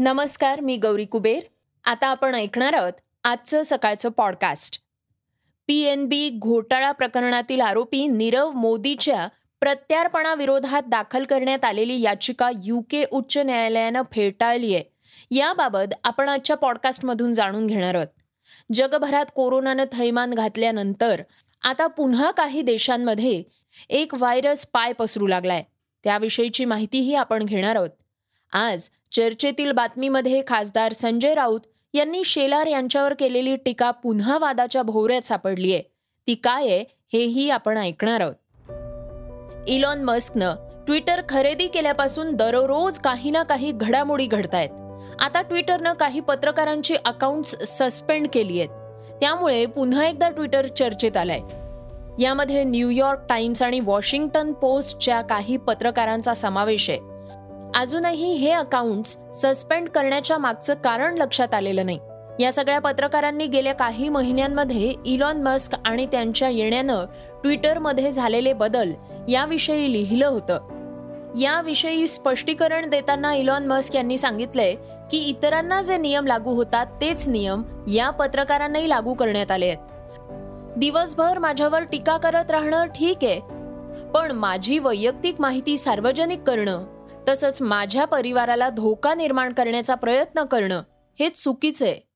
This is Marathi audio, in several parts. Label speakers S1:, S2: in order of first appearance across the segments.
S1: नमस्कार मी गौरी कुबेर. आता आपण ऐकणार आहोत आजचं सकाळचं पॉडकास्ट पी एन बी घोटाळा प्रकरणातील आरोपी नीरव मोदीच्या प्रत्यार्पणाविरोधात दाखल करण्यात आलेली याचिका युके उच्च न्यायालयानं फेटाळली आहे. याबाबत आपण आजच्या पॉडकास्टमधून जाणून घेणार आहोत. जगभरात कोरोनानं थैमान घातल्यानंतर आता पुन्हा काही देशांमध्ये एक व्हायरस पाय पसरू लागलाय. त्याविषयीची माहितीही आपण घेणार आहोत. आज चर्चेतील बातमीमध्ये खासदार संजय राऊत यांनी शेलार यांच्यावर केलेली टीका पुन्हा वादाच्या भोवऱ्यात सापडली आहे. ती काय आहे हेही आपण ऐकणार आहोत. इलॉन मस्कनं ट्विटर खरेदी केल्यापासून दररोज काही ना काही घडामोडी घडतायत. आता ट्विटरनं काही पत्रकारांची अकाउंट्स सस्पेंड केली आहेत. त्यामुळे पुन्हा एकदा ट्विटर चर्चेत आलाय. यामध्ये न्यूयॉर्क टाइम्स आणि वॉशिंग्टन पोस्टच्या काही पत्रकारांचा समावेश आहे. अजूनही हे अकाउंट्स सस्पेंड करण्याच्या मागचं कारण लक्षात आलेलं नाही. या सगळ्या पत्रकारांनी गेल्या काही महिन्यांमध्ये इलॉन मस्क आणि त्यांच्या येण्यानं ट्विटरमध्ये झालेले बदल याविषयी लिहिलं होतं. याविषयी स्पष्टीकरण देताना इलॉन मस्क यांनी सांगितलंय की इतरांना जे नियम लागू होतात तेच नियम या पत्रकारांनाही लागू करण्यात आले आहेत. दिवसभर माझ्यावर टीका करत राहणं ठीक आहे पण माझी वैयक्तिक माहिती सार्वजनिक करणं तसंच माझ्या परिवाराला धोका निर्माण करण्याचा प्रयत्न करणं हे चुकीचं आहे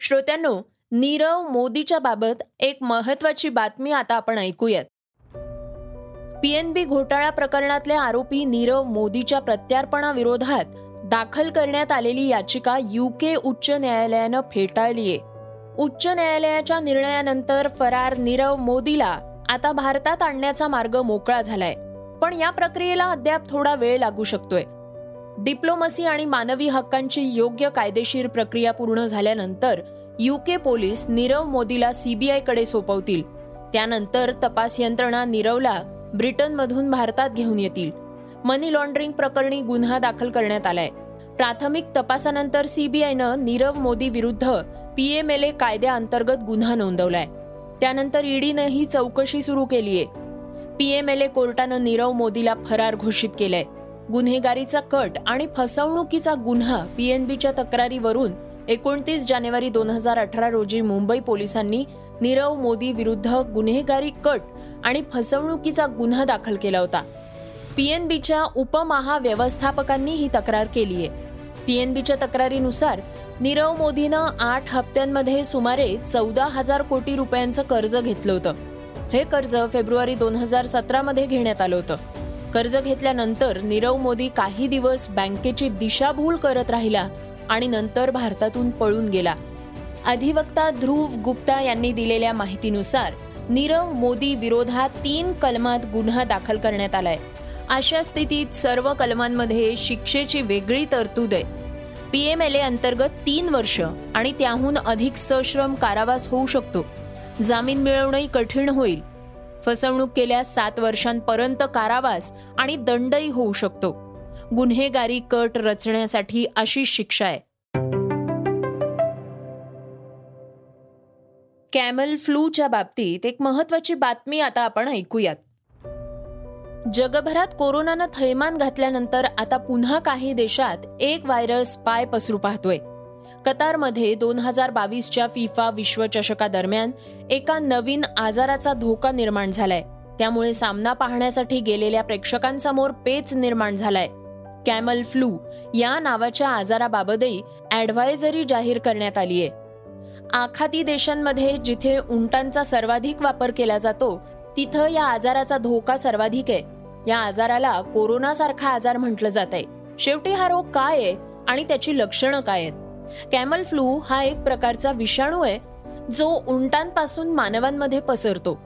S1: श्रोत्यांनो नीरव मोदीच्या बाबत एक महत्वाची बातमी आता आपण ऐकूयात. पीएनबी घोटाळा प्रकरणातले आरोपी नीरव मोदीच्या प्रत्यार्पणाविरोधात दाखल करण्यात आलेली याचिका युके उच्च न्यायालयानं फेटाळलीय. उच्च न्यायालयाच्या निर्णयानंतर फरार नीरव मोदीला आता भारतात आणण्याचा मार्ग मोकळा झालाय. पण या प्रक्रियेला अद्याप थोडा वेळ लागू शकतोय. डिप्लोमसी आणि मानवी हक्कांची योग्य कायदेशीर प्रक्रिया पूर्ण झाल्यानंतर युके पोलीस नीरव मोदीला सीबीआयकडे सोपवतील. त्यानंतर तपास यंत्रणा नीरवला ब्रिटनमधून भारतात घेऊन येतील. मनी लॉन्ड्रिंग प्रकरणी गुन्हा दाखल करण्यात आलाय. प्राथमिक तपासानंतर सीबीआयनं नीरव मोदी विरुद्ध पीएमएलए कायद्याअंतर्गत गुन्हा नोंदवलाय. त्यानंतर ईडीनं ही चौकशी सुरू केलीय. पीएमएलए कोर्टानं नीरव मोदीला फरार घोषित केलंय. गुन्हेगारीचा कट आणि फसवणुकीचा गुन्हा पीएनबीच्या तक्रारीवरून एकोणतीस जानेवारी दोन हजार अठरा रोजी मुंबई पोलिसांनी नीरव मोदी विरुद्ध गुन्हेगारी कट आणि फसवणुकीचा गुन्हा दाखल केला होता. पीएनबीच्या उपमहाव्यवस्थापकांनी ही तक्रार केली आहे पीएनबीच्या तक्रारीनुसार नीरव मोदीनं आठ हप्त्यांमध्ये सुमारे चौदा हजार कोटी रुपयांचं कर्ज घेतलं होतं. हे कर्ज फेब्रुवारी दोन हजार सतरामध्ये घेण्यात आलं होतं. कर्ज घेतल्यानंतर नीरव मोदी काही दिवस बँकेची दिशाभूल करत राहिला आणि नंतर भारतातून पळून गेला. अधिवक्ता ध्रुव गुप्ता यांनी दिलेल्या माहितीनुसार नीरव मोदी विरोधात तीन कलमात गुन्हा दाखल करण्यात आलाय. अशा स्थितीत सर्व कलमांमध्ये शिक्षेची वेगळी तरतूद आहे. पीएमएलए अंतर्गत तीन वर्ष आणि त्याहून अधिक सश्रम कारावास होऊ शकतो. जामीन मिळवणंही कठीण होईल. फसवणूक केल्यास सात वर्षांपर्यंत कारावास आणि दंडही होऊ शकतो. गुन्हेगारी कट रचण्यासाठी अशी शिक्षा आहे. कॅमल फ्लूच्या बाबतीत एक महत्वाची बातमी आता आपण ऐकूयात. जगभरात कोरोनानं थैमान घातल्यानंतर आता पुन्हा काही देशात एक व्हायरस पाय पसरू पाहतोय. कतारमध्ये दोन हजार बावीसच्या फिफा विश्वचषकादरम्यान एका नवीन आजाराचा धोका निर्माण झालाय. त्यामुळे सामना पाहण्यासाठी गेलेल्या प्रेक्षकांसमोर पेच निर्माण झालाय. कॅमल फ्लू या नावाच्या आजाराबाबतही ऍडव्हायझरी जाहीर करण्यात आली आहे आखाती देशांमध्ये जिथे उंटांचा सर्वाधिक वापर केला जातो तिथं या आजाराचा धोका सर्वाधिक आहे. या आजाराला कोरोनासारखा आजार म्हटलं जात आहे. शेवटी हा रोग काय आहे आणि त्याची लक्षणं काय आहेत? कॅमल फ्लू हा एक प्रकारचा विषाणू आहे जो उंटांपासून मानवांमध्ये पसरतो.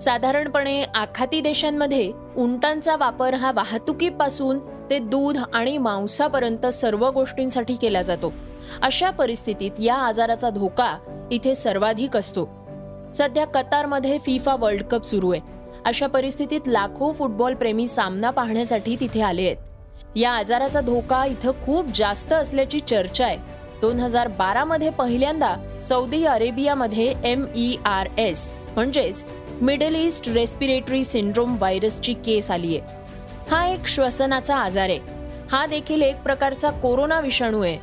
S1: साधारणपणे आखाती देशांमध्ये उंटांचा वापर हा वाहतुकीपासून ते दूध आणि मांसापर्यंत सर्व गोष्टींसाठी केला जातो. अशा परिस्थितीत या आजाराचा धोका इथे सर्वाधिक असतो. सध्या कतारमध्ये फिफा वर्ल्ड कप सुरू आहे. अशा परिस्थितीत लाखो फुटबॉल प्रेमी सामना पाहण्यासाठी तिथे आले आहेत. या आजाराचा धोका इथं खूप जास्त असल्याची चर्चा आहे. दोन हजार बारा मध्ये पहिल्यांदा सौदी अरेबियामध्ये एम ई आर एस म्हणजेच मिडल ईस्ट रेस्पिरेटरी सिंड्रोम व्हायरसची केस आली आहे. हा एक श्वसनाचा आजार आहे. हा देखील एक प्रकारचा कोरोना विषाणू आहे.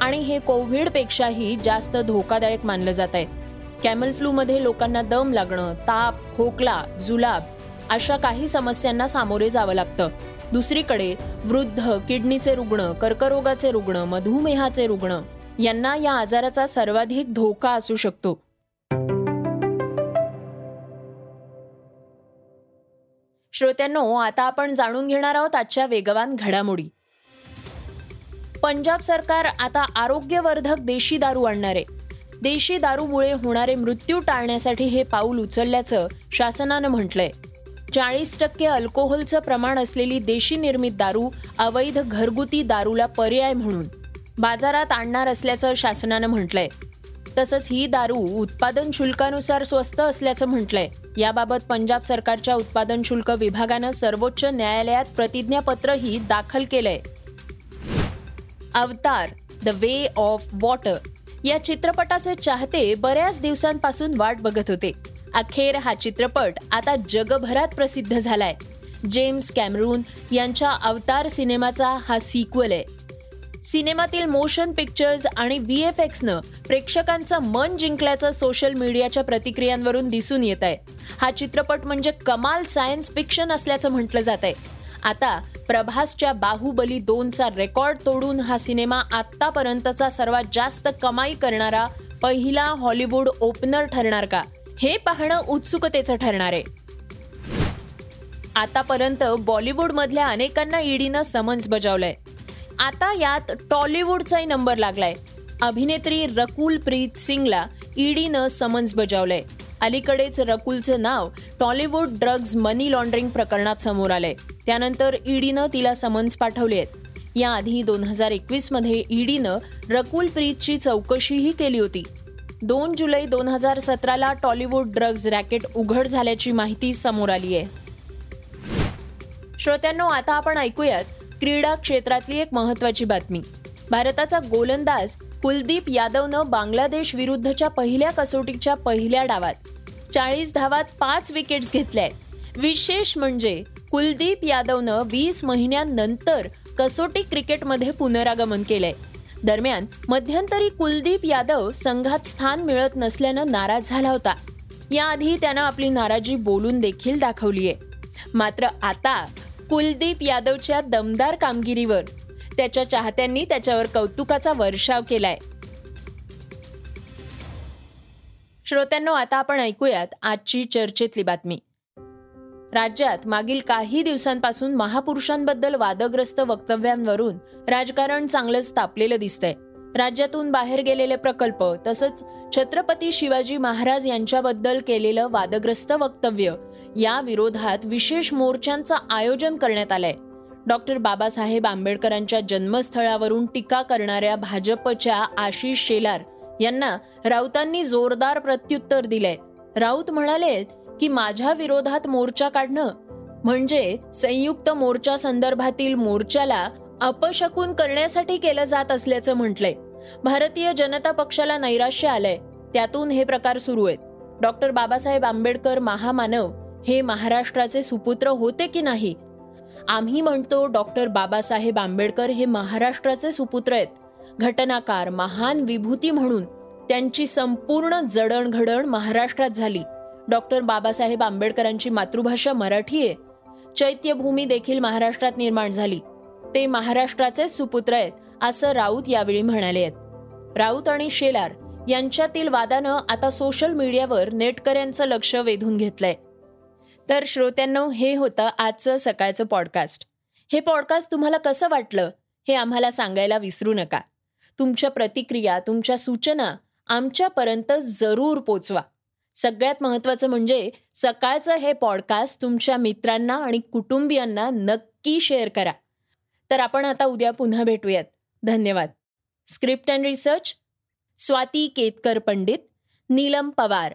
S1: आणि हे कोविडपेक्षाही जास्त धोकादायक मानलं जात आहे. कॅमल फ्लूमध्ये लोकांना दम लागणं ताप खोकला जुलाब अशा काही समस्यांना सामोरे जावं लागतं. दुसरीकडे वृद्ध किडनीचे रुग्ण कर्करोगाचे रुग्ण मधुमेहाचे रुग्ण यांना या आजाराचा सर्वाधिक धोका असू शकतो. श्रोत्यांनो आता आपण जाणून घेणार आहोत आजच्या वेगवान घडामोडी. पंजाब सरकार आता आरोग्यवर्धक देशी दारू आणणार. आहे देशी दारूमुळे होणारे मृत्यू टाळण्यासाठी हे पाऊल उचलल्याचं शासनानं म्हटलंय. चाळीस टक्के अल्कोहोलचं प्रमाण असलेली देशी निर्मित दारू अवैध घरगुती दारूला पर्याय म्हणून बाजारात आणणार असल्याचं शासनानं म्हटलंय. तसंच ही दारू उत्पादन शुल्कानुसार स्वस्त असल्याचं म्हटलंय. याबाबत पंजाब सरकारच्या उत्पादन शुल्क विभागानं सर्वोच्च न्यायालयात प्रतिज्ञापत्रही दाखल केलंय. अवतार द वे ऑफ वॉटर या चित्रपटाचे चाहते बऱ्याच दिवसांपासून वाट बघत होते. अखेर हा चित्रपट आता जगभरात प्रसिद्ध झालाय. जेम्स कॅमरून यांच्या अवतार सिनेमाचा हा सिक्वल आहे. सिनेमातील मोशन पिक्चर्स आणि व्ही एफ एक्सनं प्रेक्षकांचं मन जिंकल्याचं सोशल मीडियाच्या प्रतिक्रियांवरून दिसून येत आहे हा चित्रपट म्हणजे कमाल सायन्स फिक्शन असल्याचं म्हटलं जात आहे आता प्रभासच्या बाहुबली दोनचा रेकॉर्ड तोडून हा सिनेमा आत्तापर्यंतचा सर्वात जास्त कमाई करणारा पहिला हॉलिवूड ओपनर ठरणार का? हे पाहणं उत्सुकतेचं ठरणार आहे. आतापर्यंत बॉलिवूडमधल्या अनेकांना ईडीनं समन्स बजावलंय. आता यात टॉलिवूडचाही नंबर लागलाय. अभिनेत्री रकुल प्रीत सिंगला ईडीनं समन्स बजावलंय. अलीकडेच रकुलचं नाव टॉलिवूड ड्रग्ज मनी लॉन्ड्रिंग प्रकरणात समोर आलंय. त्यानंतर ईडीनं तिला समन्स पाठवले आहेत. याआधी दोन हजार एकवीसमध्ये ईडीनं रकुल प्रीतची चौकशीही केली होती. दोन जुलै दोन हजार सतराला टॉलिवूड ड्रग्ज रॅकेट उघड झाल्याची माहिती समोर आली आहे. श्रोत्यांनो आता आपण ऐकूयात क्रीडा क्षेत्रातली एक महत्वाची बातमी. भारताचा गोलंदाज कुलदीप यादवनं बांगलादेश विरुद्धच्या पहिल्या कसोटीच्या पहिल्या डावात चाळीस धावात पाच विकेट्स घेतल्या आहेत विशेष म्हणजे कुलदीप यादवनं वीस महिन्यानंतर कसोटी क्रिकेटमध्ये पुनरागमन केलंय. दरम्यान मध्यंतरी कुलदीप यादव संघात स्थान मिळत नसल्यानं नाराज झाला होता. याआधी त्यानं आपली नाराजी बोलून देखील दाखवली आहे मात्र आता कुलदीप यादवच्या दमदार कामगिरीवर त्याच्या चाहत्यांनी त्याच्यावर कौतुकाचा वर्षाव केलाय. श्रोत्यांनो आता आपण ऐकूयात आजची चर्चेतली बातमी. राज्यात मागील काही दिवसांपासून महापुरुषांबद्दल वादग्रस्त वक्तव्यांवरून राजकारण चांगलंच तापलेलं दिसतंय. राज्यातून बाहेर गेलेले प्रकल्प तसंच छत्रपती शिवाजी महाराज यांच्याबद्दल केलेलं वादग्रस्त वक्तव्य या विरोधात विशेष मोर्चांचं आयोजन करण्यात आलंय. डॉक्टर बाबासाहेब आंबेडकरांच्या जन्मस्थळावरून टीका करणाऱ्या भाजपच्या आशिष शेलार यांना राऊतांनी जोरदार प्रत्युत्तर दिलंय. राऊत म्हणालेत की माझ्या विरोधात मोर्चा काढणं म्हणजे संयुक्त मोर्चा संदर्भातील मोर्चाला अपशकून करण्यासाठी केलं जात असल्याचं म्हटलंय. भारतीय जनता पक्षाला नैराश्य आलंय. त्यातून हे प्रकार सुरू आहेत. डॉक्टर बाबासाहेब आंबेडकर महामानव हे महाराष्ट्राचे सुपुत्र होते की नाही आम्ही म्हणतो डॉक्टर बाबासाहेब आंबेडकर हे महाराष्ट्राचे सुपुत्र आहेत. घटनाकार महान विभूती म्हणून त्यांची संपूर्ण जडणघडण महाराष्ट्रात झाली. डॉक्टर बाबासाहेब आंबेडकरांची मातृभाषा मराठी आहे. चैत्यभूमी देखील महाराष्ट्रात निर्माण झाली. ते महाराष्ट्राचे सुपुत्र आहेत असं राऊत यावेळी म्हणाले आहेत. राऊत आणि शेलार यांच्यातील वादानं आता सोशल मीडियावर नेटकऱ्यांचं लक्ष वेधून घेतलंय. तर श्रोत्यांनो हे होतं आजचं सकाळचं पॉडकास्ट हे पॉडकास्ट तुम्हाला कसं वाटलं हे आम्हाला सांगायला विसरू नका. तुमच्या प्रतिक्रिया तुमच्या सूचना आमच्यापर्यंत जरूर पोचवा.
S2: सगळ्यात महत्त्वाचं म्हणजे सकाळचं हे पॉडकास्ट तुमच्या मित्रांना आणि कुटुंबियांना नक्की शेअर करा. तर आपण आता उद्या पुन्हा भेटूयात. धन्यवाद. Script and research Swati Ketkar Pandit Neelam Pawar.